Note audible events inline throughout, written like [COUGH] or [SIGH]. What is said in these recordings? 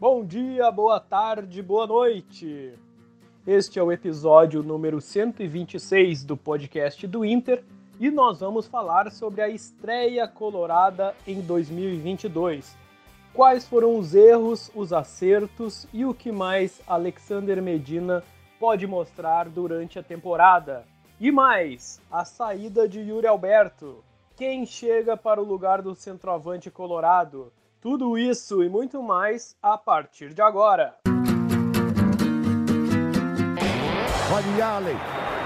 Bom dia, boa tarde, boa noite. Este é o episódio número 126 do podcast do Inter e nós vamos falar sobre a estreia colorada em 2022. Quais foram os erros, os acertos e o que mais Alexander Medina pode mostrar durante a temporada? E mais, a saída de Yuri Alberto. Quem chega para o lugar do centroavante colorado? Tudo isso e muito mais a partir de agora. Olha o Allen,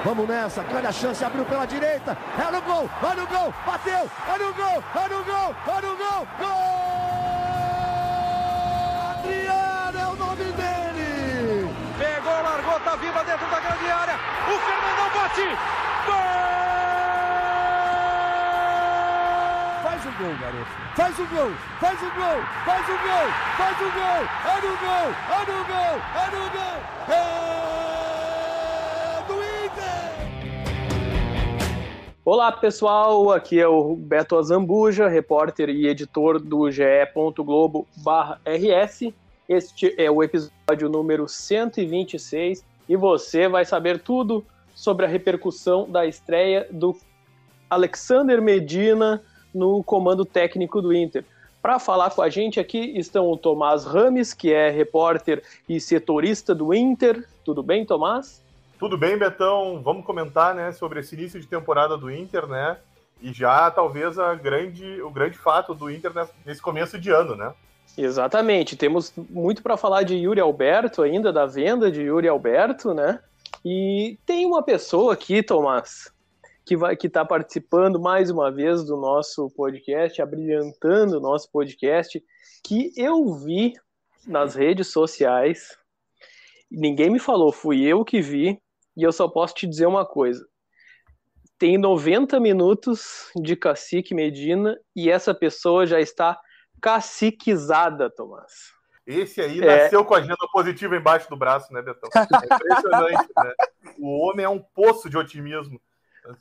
vamos nessa, grande a chance, abriu pela direita, é no gol, olha o gol, bateu, olha o gol, olha o gol, olha o gol, gol! Adriano é o nome dele! Pegou, largou, tá viva dentro da grande área, o Fernandão bate, gol! Faz o gol, garoto, faz o gol, faz o gol, faz o gol, faz o gol, olha o gol, olha o gol, olha o gol, é do Inter! Olá pessoal, aqui é o Beto Azambuja, repórter e editor do ge.globo/rs. Este é o episódio número 126 e você vai saber tudo sobre a repercussão da estreia do Alexander Medina no comando técnico do Inter. Para falar com a gente aqui estão o Tomás Rames, que é repórter e setorista do Inter. Tudo bem, Tomás? Tudo bem, Betão? Vamos comentar, né, sobre esse início de temporada do Inter, né? E já talvez a grande, o grande fato do Inter nesse começo de ano, né? Exatamente. Temos muito para falar de Yuri Alberto ainda, da venda de Yuri Alberto, né? E tem uma pessoa aqui, Tomás, que vai que está participando mais uma vez do nosso podcast, abrilhantando o nosso podcast, que eu vi nas redes sociais. Ninguém me falou, fui eu que vi, e eu só posso te dizer uma coisa. Tem 90 minutos de Cacique Medina e essa pessoa já está caciquizada, Tomás. Esse aí nasceu é... com a agenda positiva embaixo do braço, né, Betão? É impressionante, né? O homem é um poço de otimismo.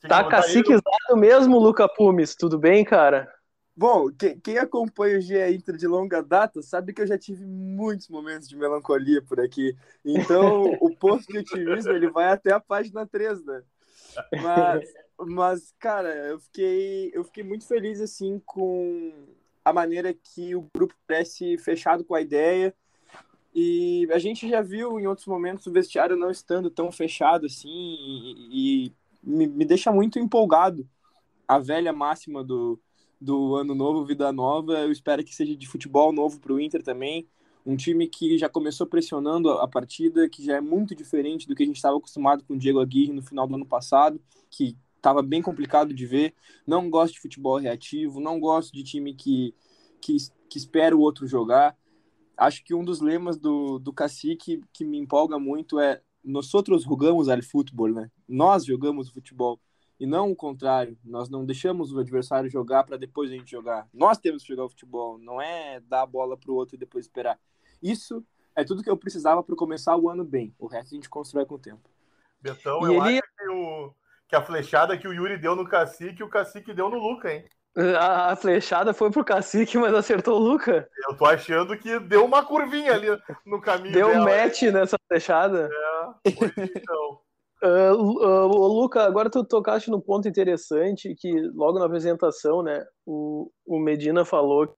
Tá caciquizado no... mesmo, Luca Pumes. Tudo bem, cara? Bom, quem, quem, acompanha o GE Inter de longa data sabe que eu já tive muitos momentos de melancolia por aqui. Então, o [LAUGHS] posto de otimismo ele vai até a página 3, né? Mas, mas, cara, eu fiquei, eu fiquei muito feliz assim com a maneira que o grupo parece fechado com a ideia. E a gente já viu em outros momentos o vestiário não estando tão fechado assim, e, e me, me deixa muito empolgado. A velha máxima do, do ano novo, vida nova, eu espero que seja de futebol novo para o Inter também. Um time que já começou pressionando a partida, que já é muito diferente do que a gente estava acostumado com o Diego Aguirre no final do ano passado, que estava bem complicado de ver. Não gosto de futebol reativo, não gosto de time que, que, que espera o outro jogar. Acho que um dos lemas do, do Cacique que me empolga muito é nós outros jogamos al futebol, né? Nós jogamos o futebol e não o contrário. Nós não deixamos o adversário jogar para depois a gente jogar. Nós temos que jogar o futebol, não é dar a bola para o outro e depois esperar. Isso é tudo que eu precisava para começar o ano bem. O resto a gente constrói com o tempo. Betão, e eu ele... acho que, o, que a flechada que o Yuri deu no Cacique, o Cacique deu no Luca, hein? A flechada foi pro cacique, mas acertou o Luca. Eu tô achando que deu uma curvinha ali no caminho. Deu dela. match nessa flechada. É, então. [LAUGHS] Uh, uh, Luca, agora tu tocaste no ponto interessante que logo na apresentação, né, o, o Medina falou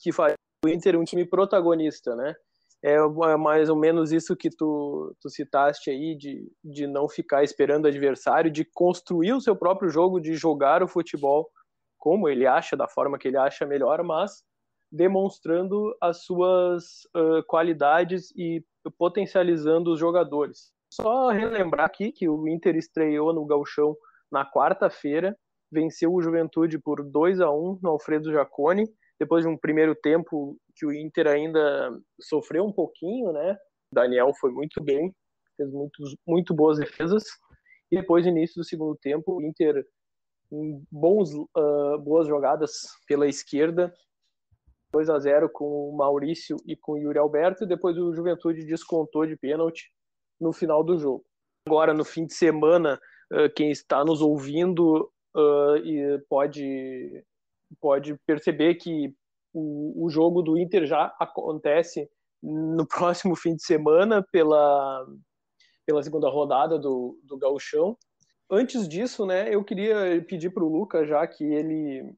que faz o Inter um time protagonista, né? É, é mais ou menos isso que tu, tu citaste aí, de, de não ficar esperando o adversário, de construir o seu próprio jogo, de jogar o futebol como ele acha, da forma que ele acha melhor, mas demonstrando as suas uh, qualidades e potencializando os jogadores. Só relembrar aqui que o Inter estreou no Galchão na quarta-feira, venceu o Juventude por 2 a 1 no Alfredo Jaconi, depois de um primeiro tempo que o Inter ainda sofreu um pouquinho, né? Daniel foi muito bem, fez muito, muito boas defesas. E depois, no início do segundo tempo, o Inter bons, uh, boas jogadas pela esquerda, 2 a 0 com o Maurício e com o Yuri Alberto, e depois o Juventude descontou de pênalti no final do jogo. Agora, no fim de semana, uh, quem está nos ouvindo uh, pode, pode perceber que o, o jogo do Inter já acontece no próximo fim de semana pela, pela segunda rodada do, do Gauchão. Antes disso, né, eu queria pedir para o Luca, já que ele,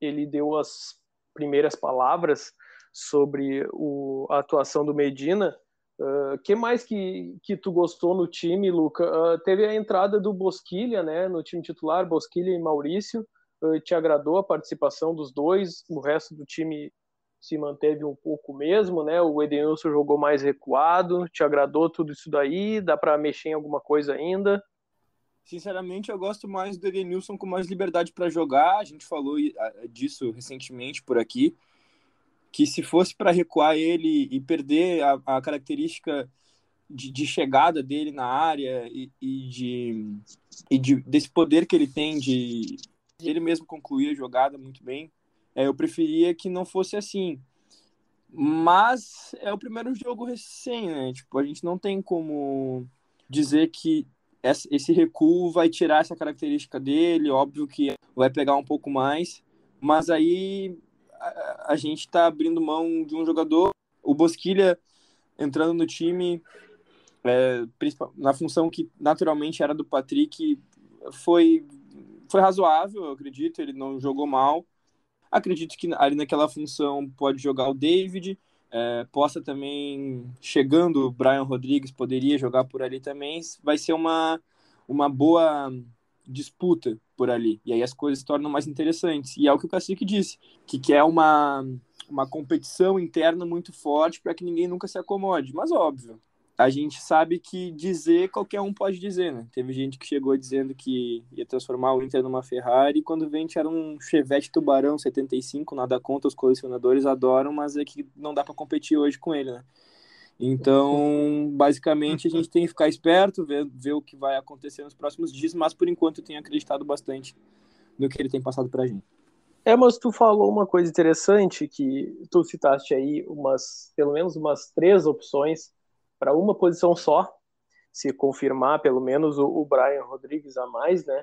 ele deu as primeiras palavras sobre o, a atuação do Medina, o uh, que mais que, que tu gostou no time, Luca? Uh, teve a entrada do Bosquilha, né, no time titular, Bosquilha e Maurício. Uh, te agradou a participação dos dois? O resto do time se manteve um pouco mesmo, né? O Edenilson jogou mais recuado. Te agradou tudo isso daí? Dá para mexer em alguma coisa ainda? Sinceramente, eu gosto mais do Edenilson com mais liberdade para jogar. A gente falou disso recentemente por aqui que se fosse para recuar ele e perder a, a característica de, de, chegada dele na área e, e, de, e de, desse poder que ele tem de, ele mesmo concluir a jogada muito bem, é, eu preferia que não fosse assim. Mas é o primeiro jogo recém, né? Tipo, a gente não tem como dizer que esse recuo vai tirar essa característica dele, óbvio que vai pegar um pouco mais, mas aí a, gente está abrindo mão de um jogador. O Bosquilha entrando no time, é, na função que naturalmente era do Patrick, foi, foi razoável, eu acredito. Ele não jogou mal. Acredito que ali naquela função pode jogar o David. É, possa também, chegando o Brian Rodrigues, poderia jogar por ali também. Vai ser uma, uma boa disputa por ali. E aí as coisas se tornam mais interessantes. E é o que o Cacique disse, que quer uma, uma competição interna muito forte para que ninguém nunca se acomode. Mas óbvio, a gente sabe que dizer qualquer um pode dizer, né? Teve gente que chegou dizendo que ia transformar o Inter numa Ferrari e quando vem era um Chevette Tubarão 75, nada contra, os colecionadores adoram, mas é que não dá para competir hoje com ele, né? Então, [LAUGHS] basicamente, a gente tem que ficar esperto, ver, ver o que vai acontecer nos próximos dias, mas por enquanto eu tenho acreditado bastante no que ele tem passado para a gente. É, mas tu falou uma coisa interessante que tu citaste aí umas, pelo menos umas três opções para uma posição só, se confirmar pelo menos o, o, Brian Rodrigues a mais, né?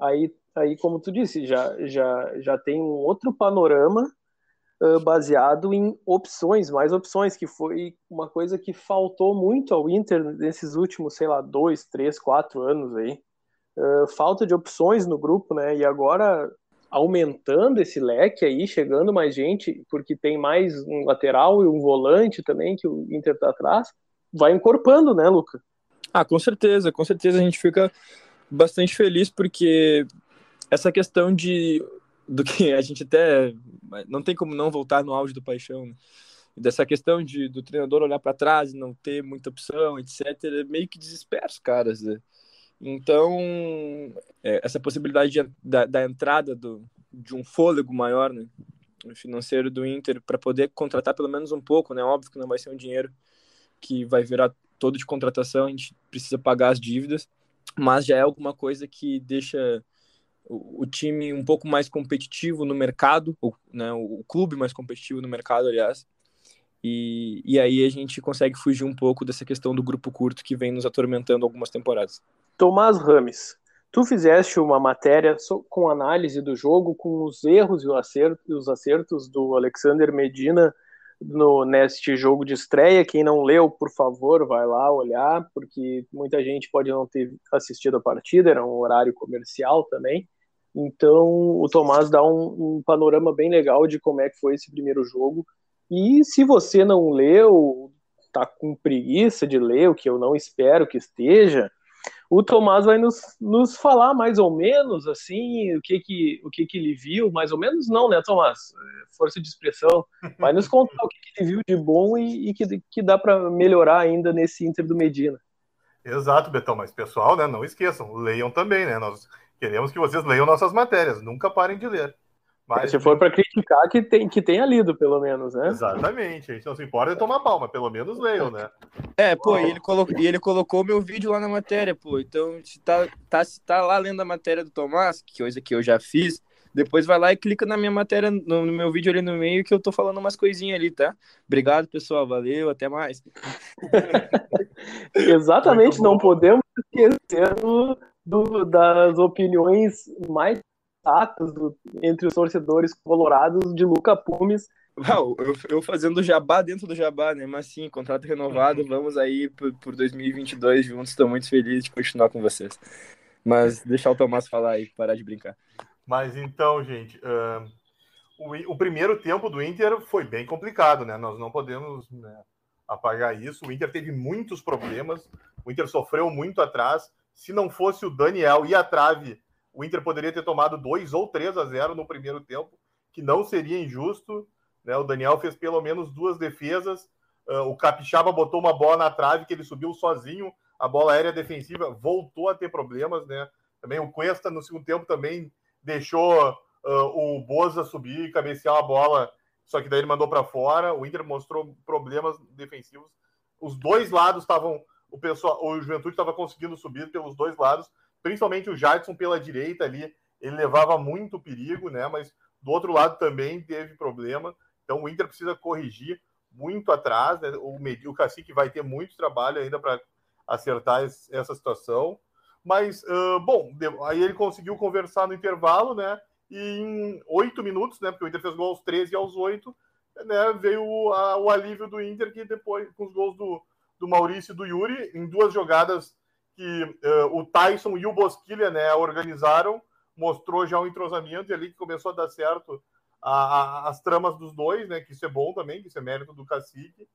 Aí, aí como tu disse, já, já, já tem um outro panorama baseado em opções, mais opções, que foi uma coisa que faltou muito ao Inter nesses últimos, sei lá, dois, três, quatro anos aí. Uh, falta de opções no grupo, né? E agora aumentando esse leque aí, chegando mais gente, porque tem mais um lateral e um volante também que o Inter tá atrás, vai encorpando, né, Luca? Ah, com certeza, com certeza a gente fica bastante feliz porque essa questão de do que a gente até não tem como não voltar no auge do paixão né? dessa questão de do treinador olhar para trás e não ter muita opção etc é meio que desespera os caras né? então é, essa possibilidade de, da, da, entrada do, de um fôlego maior né? financeiro do Inter para poder contratar pelo menos um pouco né óbvio que não vai ser um dinheiro que vai virar todo de contratação a gente precisa pagar as dívidas mas já é alguma coisa que deixa o, time um pouco mais competitivo no mercado, o, né, o clube mais competitivo no mercado, aliás. E, e aí a gente consegue fugir um pouco dessa questão do grupo curto que vem nos atormentando algumas temporadas. Tomás Rames, tu fizeste uma matéria com análise do jogo, com os erros e os acertos do Alexander Medina no neste jogo de estreia. Quem não leu, por favor, vai lá olhar, porque muita gente pode não ter assistido a partida, era um horário comercial também. Então, o Tomás dá um, um, panorama bem legal de como é que foi esse primeiro jogo. E se você não leu, tá com preguiça de ler, o que eu não espero que esteja, o Tomás vai nos, nos falar mais ou menos assim o que que o que que ele viu, mais ou menos não, né, Tomás? Força de expressão. Vai nos contar o que, que ele viu de bom e, e que, que dá para melhorar ainda nesse Inter do Medina. Exato, Betão, mas pessoal, né, não esqueçam, leiam também, né? Nós Queremos que vocês leiam nossas matérias, nunca parem de ler. Mas, se for para criticar, que, tem, que tenha lido, pelo menos, né? Exatamente. A gente não se importa de tomar palma, pelo menos leiam, né? É, pô, e ele, colocou, e ele colocou meu vídeo lá na matéria, pô. Então, se tá, tá, se tá lá lendo a matéria do Tomás, que coisa que eu já fiz, depois vai lá e clica na minha matéria, no, no meu vídeo ali no meio, que eu tô falando umas coisinhas ali, tá? Obrigado, pessoal. Valeu, até mais. [LAUGHS] Exatamente, não podemos esquecer do, das opiniões mais chatas do, entre os torcedores colorados de Luca Pumes, Uau, eu, eu fazendo jabá dentro do jabá, né? Mas sim, contrato renovado, vamos aí por, por 2022 juntos. Estou muito feliz de continuar com vocês. Mas deixar o Tomás falar aí, parar de brincar. Mas então, gente, uh, o, o, primeiro tempo do Inter foi bem complicado, né? Nós não podemos né, apagar isso. O Inter teve muitos problemas, o Inter sofreu muito atrás. Se não fosse o Daniel e a trave, o Inter poderia ter tomado 2 ou 3 a 0 no primeiro tempo, que não seria injusto. Né? O Daniel fez pelo menos duas defesas. Uh, o Capixaba botou uma bola na trave que ele subiu sozinho. A bola aérea defensiva voltou a ter problemas, né? Também o Cuesta no segundo tempo também deixou uh, o Boza subir e cabecear a bola, só que daí ele mandou para fora. O Inter mostrou problemas defensivos. Os dois lados estavam o pessoal, o Juventude estava conseguindo subir pelos dois lados, principalmente o Jadson pela direita ali, ele levava muito perigo, né? Mas do outro lado também teve problema. Então o Inter precisa corrigir muito atrás, né? O, o Cacique vai ter muito trabalho ainda para acertar essa situação. Mas, uh, bom, aí ele conseguiu conversar no intervalo, né? E em oito minutos, né? Porque o Inter fez gol aos 13 e aos 8, né? Veio o, a, o alívio do Inter, que depois, com os gols do, do Maurício e do Yuri, em duas jogadas que uh, o Tyson e o Bosquilha, né? Organizaram, mostrou já um entrosamento ali que começou a dar certo a, a, as tramas dos dois, né? Que isso é bom também, que isso é mérito do Cacique.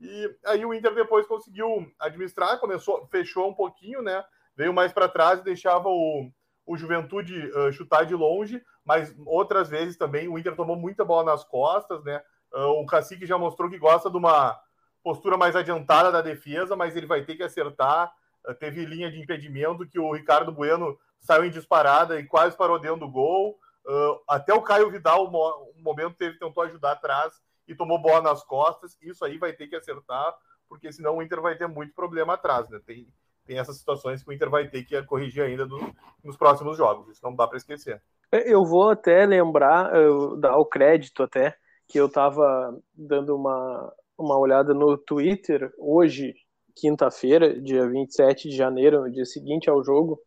E aí o Inter depois conseguiu administrar, começou, fechou um pouquinho, né? Veio mais para trás e deixava o, o Juventude uh, chutar de longe, mas outras vezes também o Inter tomou muita bola nas costas, né? Uh, o Cacique já mostrou que gosta de uma postura mais adiantada da defesa, mas ele vai ter que acertar. Teve linha de impedimento que o Ricardo Bueno saiu em disparada e quase parou dentro do gol. Uh, até o Caio Vidal, um momento, teve, tentou ajudar atrás e tomou bola nas costas. Isso aí vai ter que acertar, porque senão o Inter vai ter muito problema atrás. Né? Tem, tem essas situações que o Inter vai ter que corrigir ainda do, nos próximos jogos. Isso não dá para esquecer. Eu vou até lembrar, dar o crédito até, que eu estava dando uma, uma olhada no Twitter hoje, quinta-feira, dia 27 de janeiro, no dia seguinte ao jogo,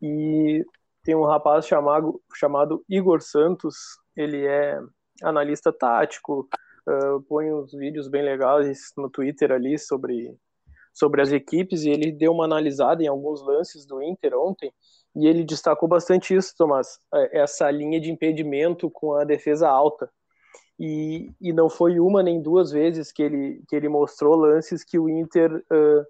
e tem um rapaz chamado, chamado Igor Santos, ele é analista tático, uh, põe uns vídeos bem legais no Twitter ali sobre, sobre as equipes, e ele deu uma analisada em alguns lances do Inter ontem, e ele destacou bastante isso, Tomás, é, essa linha de impedimento com a defesa alta. E, e não foi uma nem duas vezes que ele, que ele mostrou lances que o Inter uh,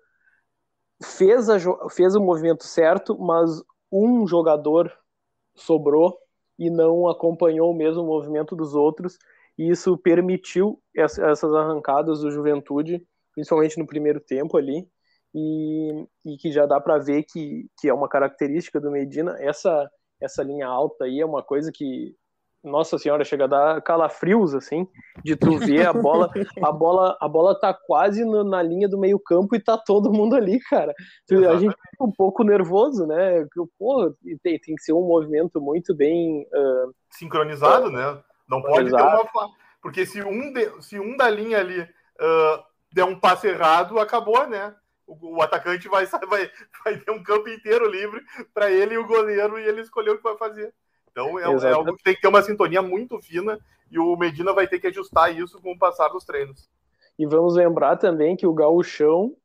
fez, a, fez o movimento certo, mas um jogador sobrou e não acompanhou o mesmo movimento dos outros, e isso permitiu essas arrancadas do Juventude, principalmente no primeiro tempo ali, e, e que já dá para ver que, que é uma característica do Medina, essa, essa linha alta aí é uma coisa que nossa senhora, chega a dar calafrios, assim, de tu ver a bola, a bola, a bola tá quase no, na linha do meio campo e tá todo mundo ali, cara. A gente fica um pouco nervoso, né? Pô, tem, tem que ser um movimento muito bem... Uh, Sincronizado, né? Não pode exato. ter uma... Porque se um, de, se um da linha ali uh, der um passe errado, acabou, né? O, o atacante vai, [LAUGHS] vai, vai ter um campo inteiro livre para ele e o goleiro e ele escolher o que vai fazer. Então é, é, algo que tem que ter uma sintonia muito fina e o Medina vai ter que ajustar isso com o passar dos treinos. E vamos lembrar também que o gauchão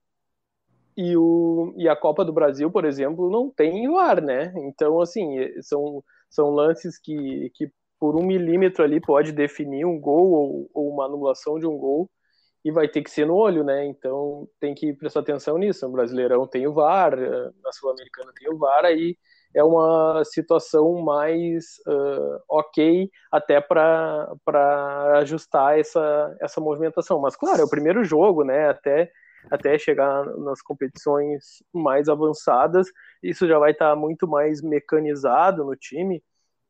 e, o, e a Copa do Brasil, por exemplo, não tem VAR, né? Então, assim, são, são lances que, que por um milímetro ali pode definir um gol ou, ou uma anulação de um gol e vai ter que ser no olho, né? Então tem que prestar atenção nisso. O Brasileirão tem o VAR, na Sul-Americana tem o VAR, aí é uma situação mais uh, ok até para ajustar essa, essa movimentação. Mas, claro, é o primeiro jogo, né? Até, até chegar nas competições mais avançadas, isso já vai estar tá muito mais mecanizado no time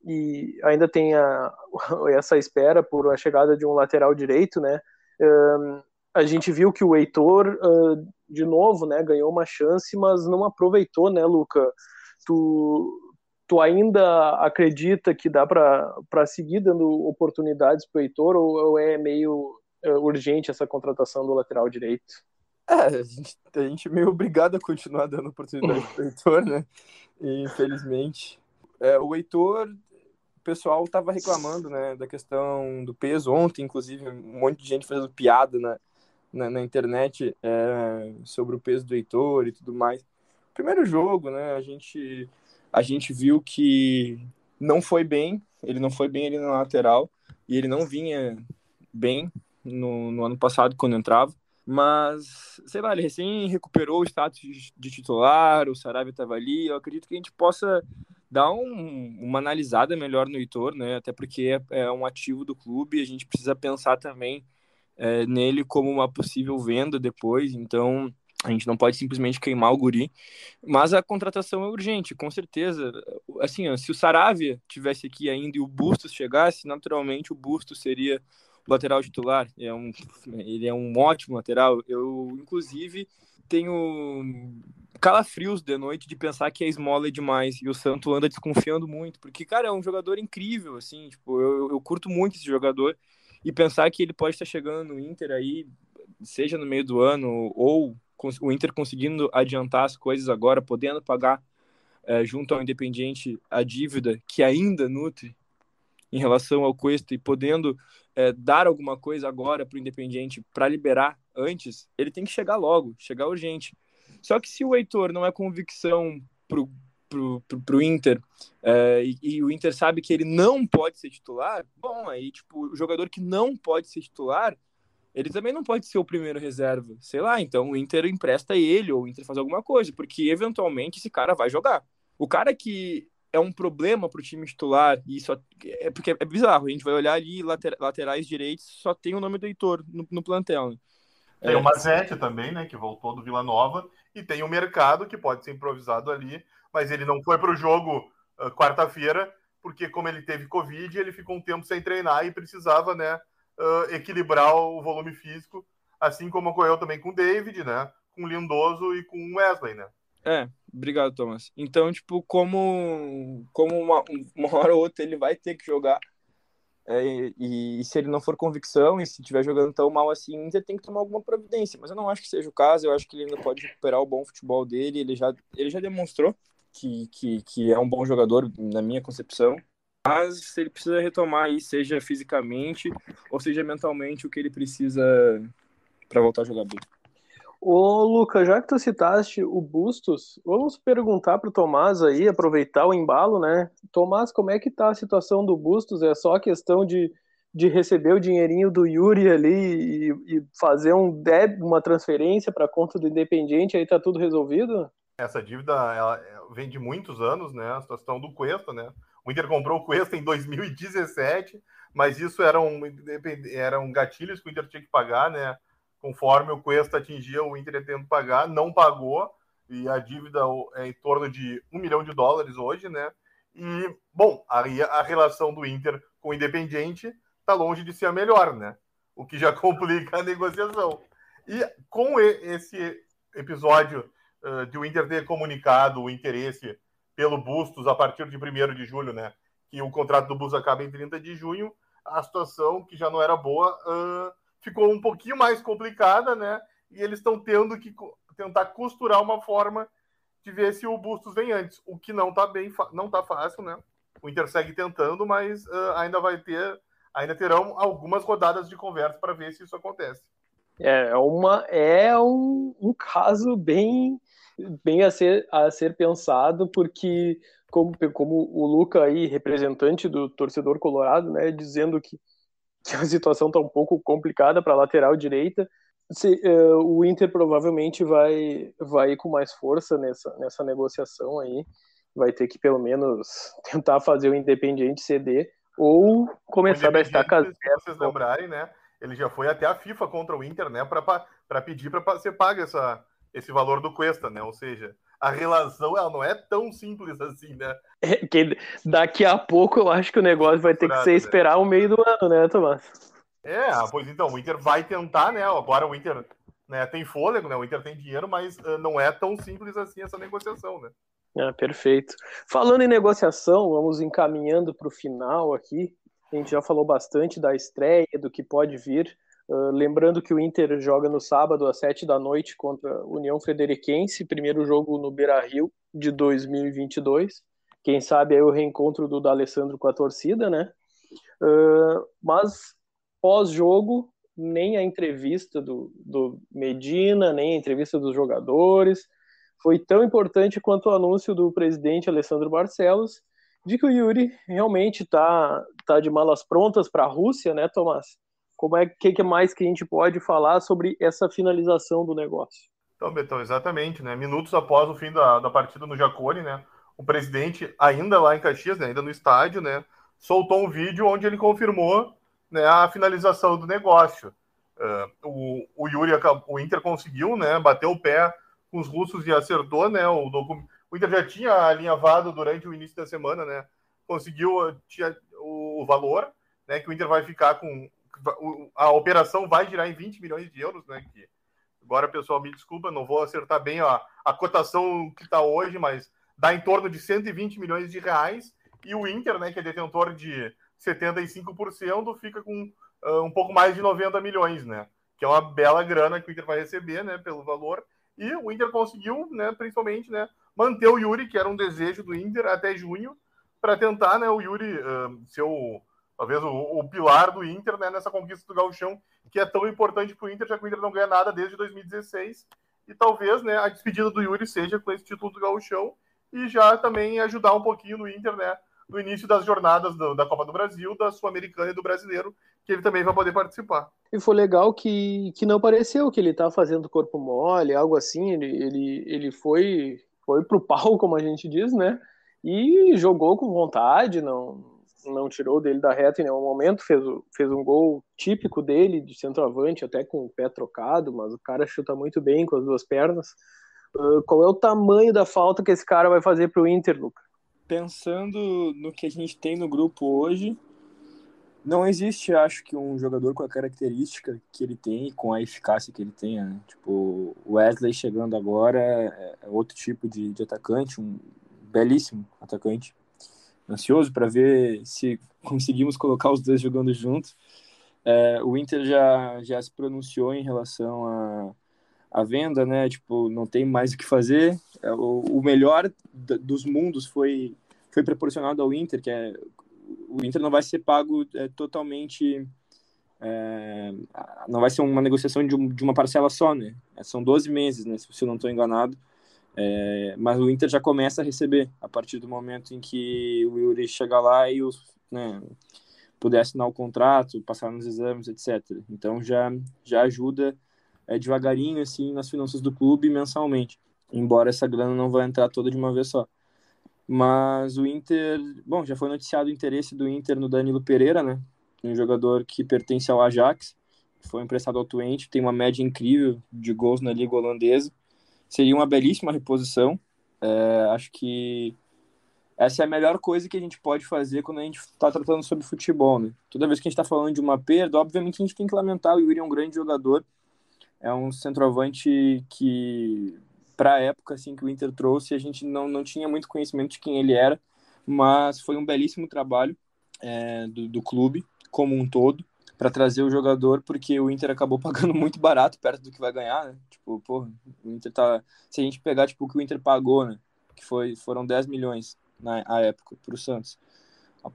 e ainda tem a, [LAUGHS] essa espera por a chegada de um lateral direito, né? A gente viu que o Heitor, uh, de novo, né, ganhou uma chance, mas não aproveitou, né, Luca? Tu, tu ainda acredita que dá para seguir dando oportunidades para o Heitor ou, ou, é meio é, urgente essa contratação do lateral direito? É, a gente, a gente é meio obrigado a continuar dando oportunidade para o Heitor, né? E, infelizmente. É, o Heitor pessoal estava reclamando, né, da questão do peso ontem, inclusive um monte de gente fazendo piada na, na, na internet é, sobre o peso do Heitor e tudo mais. Primeiro jogo, né, a gente a gente viu que não foi bem, ele não foi bem ali na lateral e ele não vinha bem no, no ano passado quando entrava. Mas, sei lá, ele recém recuperou o status de titular, o Sarabia estava ali. Eu acredito que a gente possa dar um, uma analisada melhor no Heitor, né? Até porque é, é um ativo do clube, a gente precisa pensar também é, nele como uma possível venda depois. Então, a gente não pode simplesmente queimar o guri, mas a contratação é urgente, com certeza. Assim, se o Saravia tivesse aqui ainda e o Bustos chegasse, naturalmente o Bustos seria lateral titular. É um, ele é um ótimo lateral. Eu, inclusive, tenho calafrios de noite de pensar que a esmola é demais e o Santo anda desconfiando muito, porque, cara, é um jogador incrível, assim, tipo, eu, eu curto muito esse jogador e pensar que ele pode estar chegando no Inter aí, seja no meio do ano ou o Inter conseguindo adiantar as coisas agora, podendo pagar é, junto ao Independiente a dívida que ainda nutre em relação ao Cuesta e podendo é, dar alguma coisa agora para o Independiente para liberar antes, ele tem que chegar logo, chegar urgente. Só que se o Heitor não é convicção pro, pro, pro, pro Inter é, e, e, o Inter sabe que ele não pode ser titular, bom, aí tipo, o jogador que não pode ser titular, ele também não pode ser o primeiro reserva. Sei lá, então o Inter empresta ele ou o Inter faz alguma coisa, porque eventualmente esse cara vai jogar. O cara que é um problema para o time titular, e só é porque é bizarro, a gente vai olhar ali later, laterais direitos, só tem o nome do Heitor no, no plantel. Né? Tem é, o Mazete também, né, que voltou do Vila Nova, e tem o Mercado, que pode ser improvisado ali, mas ele não foi para o jogo uh, quarta-feira, porque como ele teve Covid, ele ficou um tempo sem treinar e precisava, né, uh, equilibrar o volume físico, assim como ocorreu também com o David, né, com o Lindoso e com o Wesley, né. É, obrigado, Thomas. Então, tipo, como, como uma, uma hora ou outra ele vai ter que jogar, é, e, e, se ele não for convicção, e se estiver jogando tão mal assim, ele tem que tomar alguma providência. Mas eu não acho que seja o caso, eu acho que ele ainda pode recuperar o bom futebol dele, ele já, ele já demonstrou que, que, que é um bom jogador, na minha concepção. Mas ele precisa retomar aí, seja fisicamente ou seja mentalmente, o que ele precisa para voltar a jogar bem. Ô, Luca, já que tu citaste o Bustos, vamos perguntar para o Tomás aí, aproveitar o embalo, né? Tomás, como é que tá a situação do Bustos? É só questão de, de receber o dinheirinho do Yuri ali e, e fazer um deb, uma transferência para a conta do Independiente, aí tá tudo resolvido? Essa dívida ela vem de muitos anos, né? A situação do Cuesta, né? O Inter comprou o Cuesta em 2017, mas isso eram, eram gatilhos que o Inter tinha que pagar, né? conforme o Cuesta atingia o Inter tendo pagar, não pagou, e a dívida é em torno de um milhão de dólares hoje, né? E, bom, aí a relação do Inter com o Independiente está longe de ser a melhor, né? O que já [LAUGHS] complica a negociação. E com esse episódio uh, de o Inter ter comunicado o interesse pelo Bustos a partir de 1 de julho, né? Que o contrato do Bustos acaba em 30 de junho, a situação que já não era boa uh, ficou um pouquinho mais complicada, né? E eles estão tendo que tentar costurar uma forma de ver se o Bustos vem antes, o que não tá bem, não tá fácil, né? O Inter segue tentando, mas uh, ainda vai ter, ainda terão algumas rodadas de conversa para ver se isso acontece. É, é uma é um, um caso bem bem a ser a ser pensado porque como, como o Luca aí representante do torcedor colorado, né, dizendo que que a situação está um pouco complicada para a lateral direita. Se, uh, o Inter provavelmente vai, vai com mais força nessa, nessa negociação aí. Vai ter que pelo menos [LAUGHS] tentar fazer o Independiente ceder ou começar a estacar Se vocês lembrarem, né? Ele já foi até a FIFA contra o Inter, né? Para pedir para ser pago essa, esse valor do Cuesta, né? Ou seja, a relação ela não é tão simples assim, né? É, que daqui a pouco eu acho que o negócio vai ter que ser né? esperar o meio do ano, né, Tomás? É, pois então, o Inter vai tentar, né? Agora o Inter né, tem fôlego, né? O Inter tem dinheiro, mas uh, não é tão simples assim essa negociação, né? É, perfeito. Falando em negociação, vamos encaminhando para o final aqui. A gente já falou bastante da estreia, do que pode vir. Uh, lembrando que o Inter joga no sábado às sete da noite contra a União Frederiquense, primeiro jogo no Beira Rio de 2022. quem sabe aí o reencontro do D'Alessandro com a torcida, né? Uh, mas pós-jogo, nem a entrevista do, do Medina, nem a entrevista dos jogadores foi tão importante quanto o anúncio do presidente Alessandro Barcelos de que o Yuri realmente está tá de malas prontas para a Rússia, né, Tomás? Como é que, que mais que a gente pode falar sobre essa finalização do negócio? Então, Betão, exatamente, né? Minutos após o fim da, da partida no Jacone, né? O presidente, ainda lá em Caxias, né, ainda no estádio, né, soltou um vídeo onde ele confirmou né, a finalização do negócio. Uh, o, o Yuri, o Inter conseguiu, né, bateu o pé com os russos e acertou, né, o, o Inter já tinha alinhavado durante o início da semana, né, conseguiu tinha, o, o valor, né, que o Inter vai ficar com, a operação vai girar em 20 milhões de euros, né, que agora, pessoal, me desculpa, não vou acertar bem a, a cotação que está hoje, mas dá em torno de 120 milhões de reais, e o Inter, né, que é detentor de 75%, fica com uh, um pouco mais de 90 milhões, né? Que é uma bela grana que o Inter vai receber, né, pelo valor. E o Inter conseguiu, né, principalmente, né, manter o Yuri, que era um desejo do Inter até junho, para tentar, né, o Yuri uh, ser o, talvez o, o, pilar do Inter, né, nessa conquista do Gauchão, que é tão importante para o Inter, já que o Inter não ganha nada desde 2016. E talvez, né, a despedida do Yuri seja com esse título do Gauchão e já também ajudar um pouquinho no Inter, né, no início das jornadas do, da Copa do Brasil, da Sul-Americana e do Brasileiro, que ele também vai poder participar. E foi legal que, que não pareceu que ele tá fazendo corpo mole, algo assim, ele, ele, ele foi, foi pro pau, como a gente diz, né? E jogou com vontade, não, não tirou dele da reta em nenhum momento, fez, fez um gol típico dele, de centroavante, até com o pé trocado, mas o cara chuta muito bem com as duas pernas. Uh, qual é o tamanho da falta que esse cara vai fazer pro Inter, Lucas? pensando no que a gente tem no grupo hoje, não existe, acho que, um jogador com a característica que ele tem, com a eficácia que ele tem. Né? Tipo, o Wesley chegando agora é, é outro tipo de, de atacante, um belíssimo atacante. Ansioso para ver se conseguimos colocar os dois jogando juntos. É, o Inter já, já se pronunciou em relação a, a venda, né? Tipo, não tem mais o que fazer. É, o, o melhor dos mundos foi foi proporcionado ao Inter, que é o Inter não vai ser pago é, totalmente é, não vai ser uma negociação de, um, de, uma parcela só, né? É, são 12 meses, né? Se eu não estou enganado. É, mas o Inter já começa a receber a partir do momento em que o Yuri chegar lá e os, né, puder assinar o contrato, passar nos exames, etc. Então já, já ajuda é, devagarinho assim nas finanças do clube mensalmente. Embora essa grana não vá entrar toda de uma vez só. Mas o Inter, bom, já foi noticiado o interesse do Inter no Danilo Pereira, né? Um jogador que pertence ao Ajax, foi emprestado ao Twente, tem uma média incrível de gols na liga holandesa. Seria uma belíssima reposição. É, acho que essa é a melhor coisa que a gente pode fazer quando a gente está tratando sobre futebol, né? Toda vez que a gente está falando de uma perda, obviamente a gente tem que lamentar. O Yuri é um grande jogador, é um centroavante que para a época assim que o Inter trouxe, a gente não, não tinha muito conhecimento de quem ele era, mas foi um belíssimo trabalho é, do, do clube como um todo para trazer o jogador, porque o Inter acabou [LAUGHS] pagando muito barato perto do que vai ganhar, né? Tipo, pô, o Inter tá. Se a gente pegar tipo, o que o Inter pagou, né? Que foi, foram 10 milhões na época para o Santos.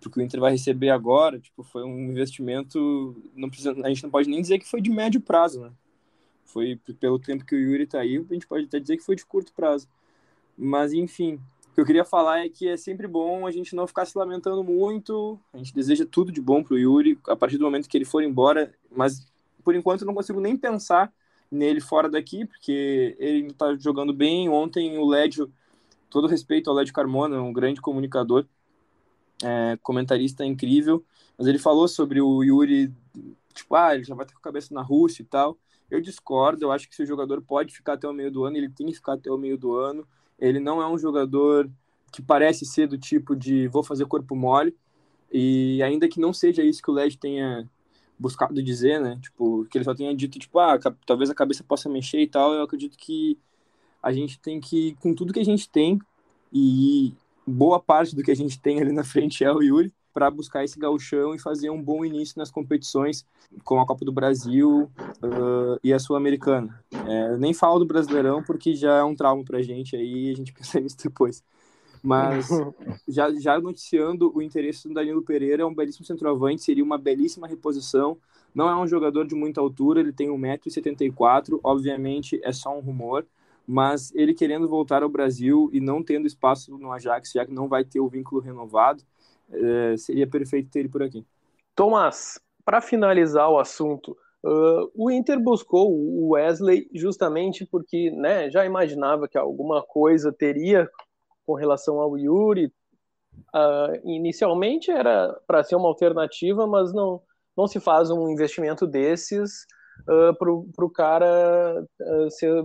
Porque o Inter vai receber agora, tipo, foi um investimento. Não precisa, a gente não pode nem dizer que foi de médio prazo, né? Foi pelo tempo que o Yuri tá aí, a gente pode até dizer que foi de curto prazo. Mas enfim, que eu queria falar é que é sempre bom a gente não ficar se lamentando muito. A gente deseja tudo de bom pro Yuri a partir do momento que ele for embora, mas por enquanto eu não consigo nem pensar nele fora daqui, porque ele tá jogando bem. Ontem o Lédio, todo respeito ao Lédio Carmona, um grande comunicador, é, comentarista incrível, mas ele falou sobre o Yuri, tipo, ah, ele já vai ter com a cabeça na Rússia e tal. Eu discordo, eu acho que se o jogador pode ficar até o meio do ano, ele tem que ficar até o meio do ano. Ele não é um jogador que parece ser do tipo de vou fazer corpo mole. E ainda que não seja isso que o Led tenha buscado dizer, né? Tipo, que ele só tenha dito, tipo, ah, talvez a cabeça possa mexer e tal, eu acredito que a gente tem que, com tudo que a gente tem, e boa parte do que a gente tem ali na frente é o Yuri, para buscar esse gauchão e fazer um bom início nas competições, como a Copa do Brasil uh, e a Sul-Americana. É, nem falo do Brasileirão porque já é um trauma para a gente aí, a gente [LAUGHS] pensa nisso depois. Mas [LAUGHS] já, já noticiando o interesse do Danilo Pereira, é um belíssimo centroavante, seria uma belíssima reposição. Não é um jogador de muita altura, ele tem 1,74m, obviamente é só um rumor, mas ele querendo voltar ao Brasil e não tendo espaço no Ajax, já que não vai ter o vínculo renovado, é, seria perfeito ter ele por aqui. Tomás, para finalizar o assunto, uh, o Inter buscou o Wesley justamente porque né, já imaginava que alguma coisa teria com relação ao Yuri. Uh, inicialmente era para ser uma alternativa, mas não, não se faz um investimento desses uh, para o cara uh, ser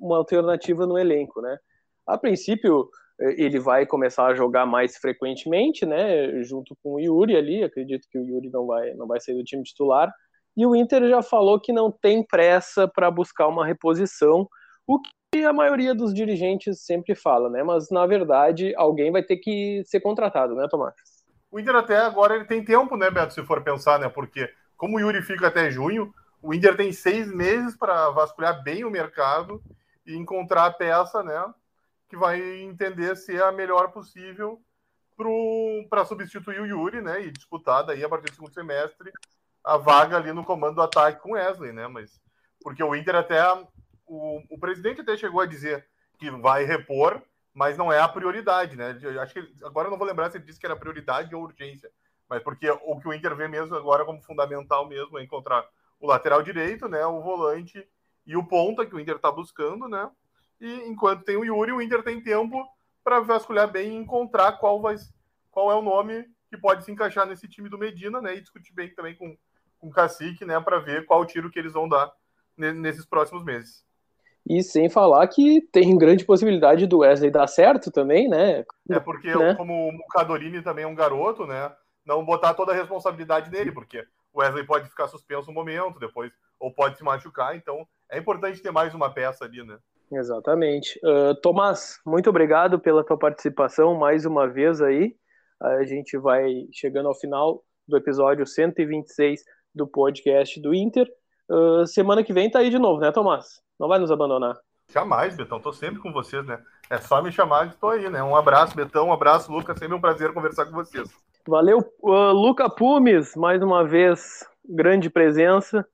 uma alternativa no elenco, né? A princípio, ele vai começar a jogar mais frequentemente, né? Junto com o Yuri ali, acredito que o Yuri não vai, não vai sair do time titular. E o Inter já falou que não tem pressa para buscar uma reposição, o que a maioria dos dirigentes sempre fala, né? Mas na verdade, alguém vai ter que ser contratado, né, Tomás? O Inter até agora ele tem tempo, né, Beto, se for pensar, né? Porque como o Yuri fica até junho, o Inter tem seis meses para vasculhar bem o mercado e encontrar a peça, né? Que vai entender se é a melhor possível para substituir o Yuri, né? E disputar daí a partir do segundo semestre a vaga ali no comando do ataque com Wesley, né? Mas porque o Inter até o, o presidente até chegou a dizer que vai repor, mas não é a prioridade, né? Eu acho que agora eu não vou lembrar se ele disse que era prioridade ou urgência, mas porque o que o Inter vê mesmo agora como fundamental mesmo é encontrar o lateral direito, né? O volante e o ponta que o Inter está buscando, né? E enquanto tem o Yuri, o Inter tem tempo para vasculhar bem e encontrar qual vai qual é o nome que pode se encaixar nesse time do Medina, né? E discutir bem também com, com o Cacique, né? Para ver qual tiro que eles vão dar nesses próximos meses. E sem falar que tem grande possibilidade do Wesley dar certo também, né? É porque, né? como o Cadorini também é um garoto, né? Não botar toda a responsabilidade nele, porque o Wesley pode ficar suspenso um momento, depois, ou pode se machucar, então é importante ter mais uma peça ali, né? Exatamente. Uh, Tomás, muito obrigado pela tua participação mais uma vez aí. A gente vai chegando ao final do episódio 126 do podcast do Inter. Uh, semana que vem tá aí de novo, né, Tomás? Não vai nos abandonar. Jamais, Betão. Tô sempre com vocês, né? É só me chamar que estou aí, né? Um abraço, Betão. Um abraço, Lucas. Sempre um prazer conversar com vocês. Valeu, uh, Luca Pumes, mais uma vez, grande presença.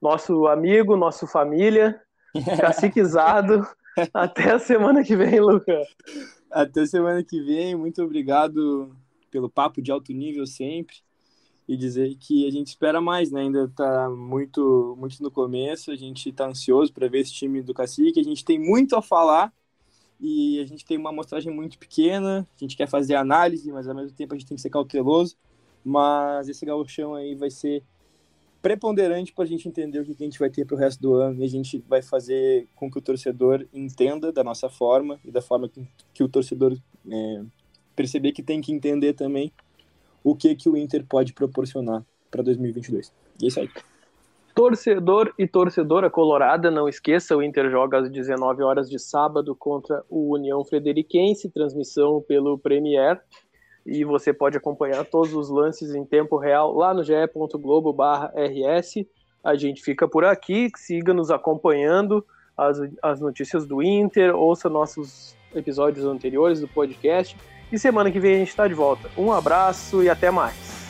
Nosso amigo, nosso família, [LAUGHS] caciquizado. Até a semana que vem, Luca. Até semana que vem. Muito obrigado pelo papo de alto nível sempre e dizer que a gente espera mais, né? Ainda está muito, muito no começo, a gente está ansioso para ver esse time do Cacique, a gente tem muito a falar e a gente tem uma amostragem muito pequena, a gente quer fazer análise, mas ao mesmo tempo a gente tem que ser cauteloso, mas esse gauchão aí vai ser preponderante para a gente entender o que a gente vai ter para o resto do ano e a gente vai fazer com que o torcedor entenda da nossa forma e da forma que, que o torcedor é, perceber que tem que entender também o que, que o Inter pode proporcionar para 2022. E é isso aí. Torcedor e torcedora colorada, não esqueça, o Inter joga às 19 horas de sábado contra o União Frederiquense, transmissão pelo Premier, e você pode acompanhar todos os lances em tempo real lá no ge.globo/rs. A gente fica por aqui, siga nos acompanhando as, as notícias do Inter, ouça nossos episódios anteriores do podcast e semana que vem a gente está de volta. Um abraço e até mais.